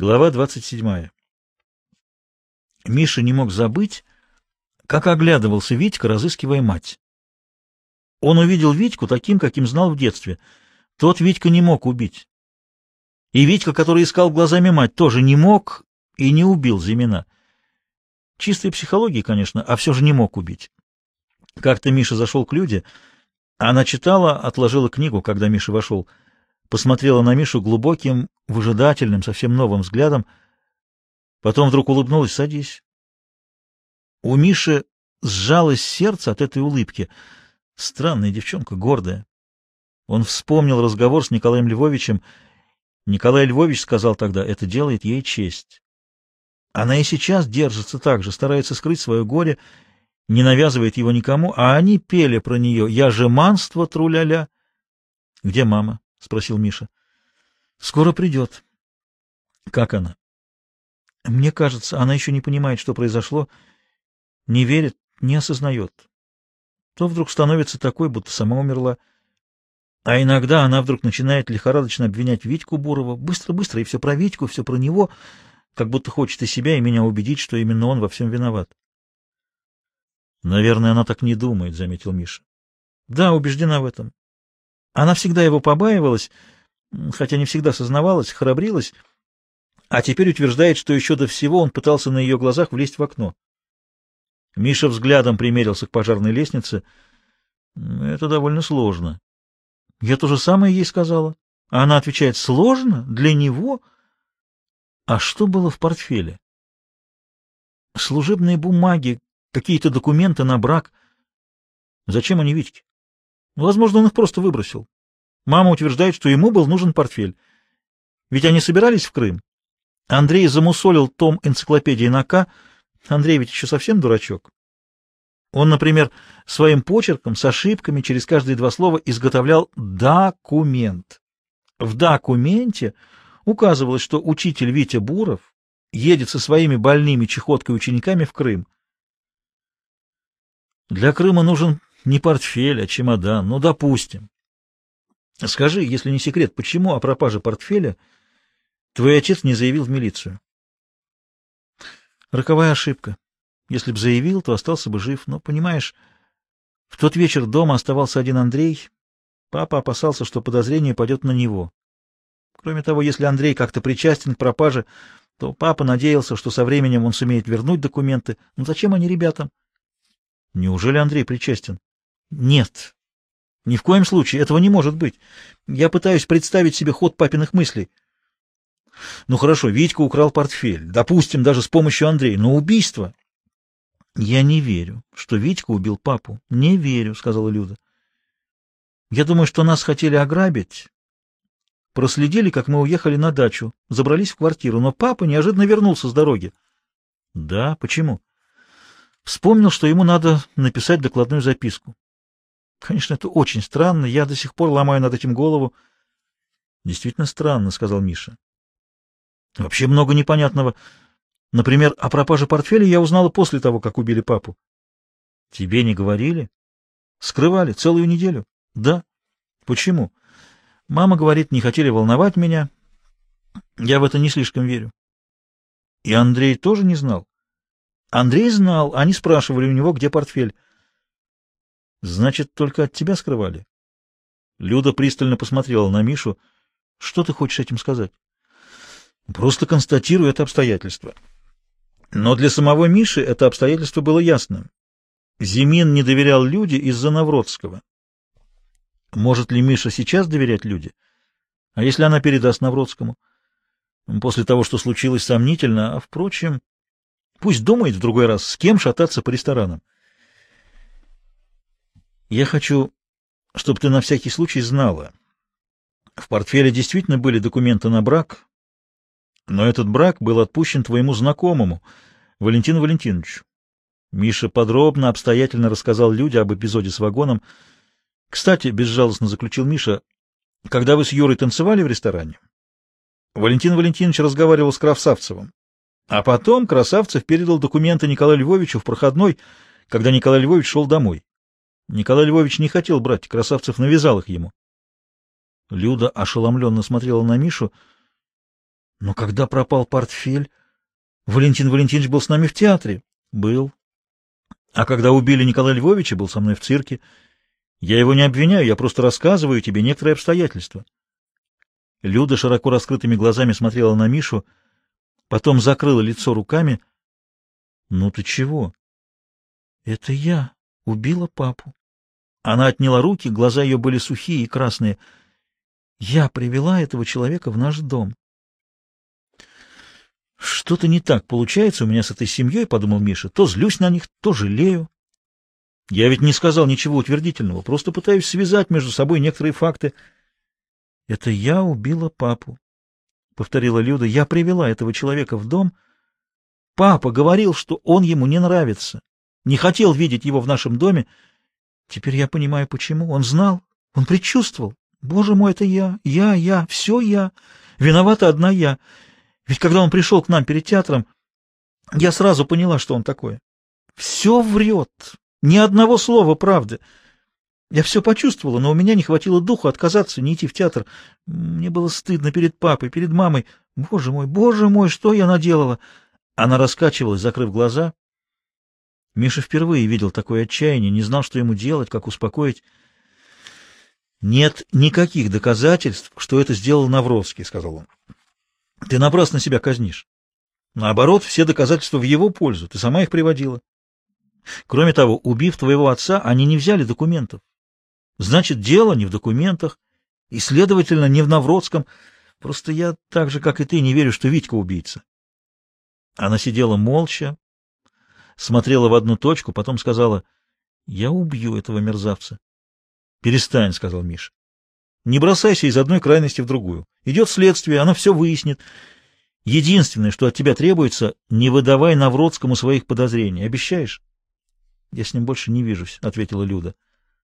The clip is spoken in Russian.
Глава 27. Миша не мог забыть, как оглядывался Витька, разыскивая мать. Он увидел Витьку таким, каким знал в детстве. Тот Витька не мог убить. И Витька, который искал глазами мать, тоже не мог и не убил Зимина. Чистой психологии, конечно, а все же не мог убить. Как-то Миша зашел к Люде. Она читала, отложила книгу, когда Миша вошел — посмотрела на Мишу глубоким, выжидательным, совсем новым взглядом, потом вдруг улыбнулась «Садись». У Миши сжалось сердце от этой улыбки. Странная девчонка, гордая. Он вспомнил разговор с Николаем Львовичем. Николай Львович сказал тогда, это делает ей честь. Она и сейчас держится так же, старается скрыть свое горе, не навязывает его никому, а они пели про нее «Я же манство, труляля». Где мама? — спросил Миша. — Скоро придет. — Как она? — Мне кажется, она еще не понимает, что произошло, не верит, не осознает. То вдруг становится такой, будто сама умерла. А иногда она вдруг начинает лихорадочно обвинять Витьку Бурова. Быстро-быстро, и все про Витьку, все про него, как будто хочет и себя, и меня убедить, что именно он во всем виноват. — Наверное, она так не думает, — заметил Миша. — Да, убеждена в этом. Она всегда его побаивалась, хотя не всегда сознавалась, храбрилась, а теперь утверждает, что еще до всего он пытался на ее глазах влезть в окно. Миша взглядом примерился к пожарной лестнице. Это довольно сложно. Я то же самое ей сказала. А она отвечает, сложно? Для него? А что было в портфеле? Служебные бумаги, какие-то документы на брак. Зачем они Витьке? Возможно, он их просто выбросил. Мама утверждает, что ему был нужен портфель. Ведь они собирались в Крым. Андрей замусолил том энциклопедии на К. Андрей ведь еще совсем дурачок. Он, например, своим почерком с ошибками через каждые два слова изготовлял документ. В документе указывалось, что учитель Витя Буров едет со своими больными чехоткой учениками в Крым. Для Крыма нужен не портфель, а чемодан. Ну, допустим. Скажи, если не секрет, почему о пропаже портфеля твой отец не заявил в милицию? Роковая ошибка. Если б заявил, то остался бы жив. Но, понимаешь, в тот вечер дома оставался один Андрей. Папа опасался, что подозрение пойдет на него. Кроме того, если Андрей как-то причастен к пропаже, то папа надеялся, что со временем он сумеет вернуть документы. Но зачем они ребятам? Неужели Андрей причастен? Нет. Ни в коем случае. Этого не может быть. Я пытаюсь представить себе ход папиных мыслей. Ну хорошо, Витька украл портфель. Допустим, даже с помощью Андрея. Но убийство... Я не верю, что Витька убил папу. Не верю, сказала Люда. Я думаю, что нас хотели ограбить. Проследили, как мы уехали на дачу, забрались в квартиру, но папа неожиданно вернулся с дороги. Да, почему? Вспомнил, что ему надо написать докладную записку. Конечно, это очень странно. Я до сих пор ломаю над этим голову. Действительно странно, сказал Миша. Вообще много непонятного. Например, о пропаже портфеля я узнала после того, как убили папу. Тебе не говорили? Скрывали целую неделю? Да. Почему? Мама говорит, не хотели волновать меня. Я в это не слишком верю. И Андрей тоже не знал? Андрей знал, они спрашивали у него, где портфель. Значит, только от тебя скрывали? Люда пристально посмотрела на Мишу. Что ты хочешь этим сказать? Просто констатирую это обстоятельство. Но для самого Миши это обстоятельство было ясным. Зимин не доверял Люде из-за Навродского. Может ли Миша сейчас доверять Люде? А если она передаст Навродскому? После того, что случилось, сомнительно, а, впрочем, пусть думает в другой раз, с кем шататься по ресторанам. Я хочу, чтобы ты на всякий случай знала. В портфеле действительно были документы на брак, но этот брак был отпущен твоему знакомому, Валентину Валентиновичу. Миша подробно, обстоятельно рассказал Люде об эпизоде с вагоном. Кстати, безжалостно заключил Миша, когда вы с Юрой танцевали в ресторане, Валентин Валентинович разговаривал с Красавцевым. А потом Красавцев передал документы Николаю Львовичу в проходной, когда Николай Львович шел домой. Николай Львович не хотел брать, Красавцев навязал их ему. Люда ошеломленно смотрела на Мишу. Но когда пропал портфель, Валентин Валентинович был с нами в театре. Был. А когда убили Николая Львовича, был со мной в цирке. Я его не обвиняю, я просто рассказываю тебе некоторые обстоятельства. Люда широко раскрытыми глазами смотрела на Мишу, потом закрыла лицо руками. — Ну ты чего? — Это я убила папу. Она отняла руки, глаза ее были сухие и красные. Я привела этого человека в наш дом. Что-то не так получается у меня с этой семьей, — подумал Миша. То злюсь на них, то жалею. Я ведь не сказал ничего утвердительного, просто пытаюсь связать между собой некоторые факты. Это я убила папу, — повторила Люда. Я привела этого человека в дом. Папа говорил, что он ему не нравится, не хотел видеть его в нашем доме. Теперь я понимаю, почему. Он знал, он предчувствовал. Боже мой, это я, я, я, все я. Виновата одна я. Ведь когда он пришел к нам перед театром, я сразу поняла, что он такое. Все врет, ни одного слова правды. Я все почувствовала, но у меня не хватило духу отказаться, не идти в театр. Мне было стыдно перед папой, перед мамой. Боже мой, боже мой, что я наделала? Она раскачивалась, закрыв глаза. Миша впервые видел такое отчаяние, не знал, что ему делать, как успокоить. «Нет никаких доказательств, что это сделал Навровский», — сказал он. Ты напрасно себя казнишь. Наоборот, все доказательства в его пользу. Ты сама их приводила. Кроме того, убив твоего отца, они не взяли документов. Значит, дело не в документах, и, следовательно, не в Навродском. Просто я так же, как и ты, не верю, что Витька убийца. Она сидела молча, смотрела в одну точку, потом сказала, «Я убью этого мерзавца». «Перестань», — сказал Миша. Не бросайся из одной крайности в другую. Идет следствие, оно все выяснит. Единственное, что от тебя требуется, не выдавай Навродскому своих подозрений. Обещаешь? — Я с ним больше не вижусь, — ответила Люда. —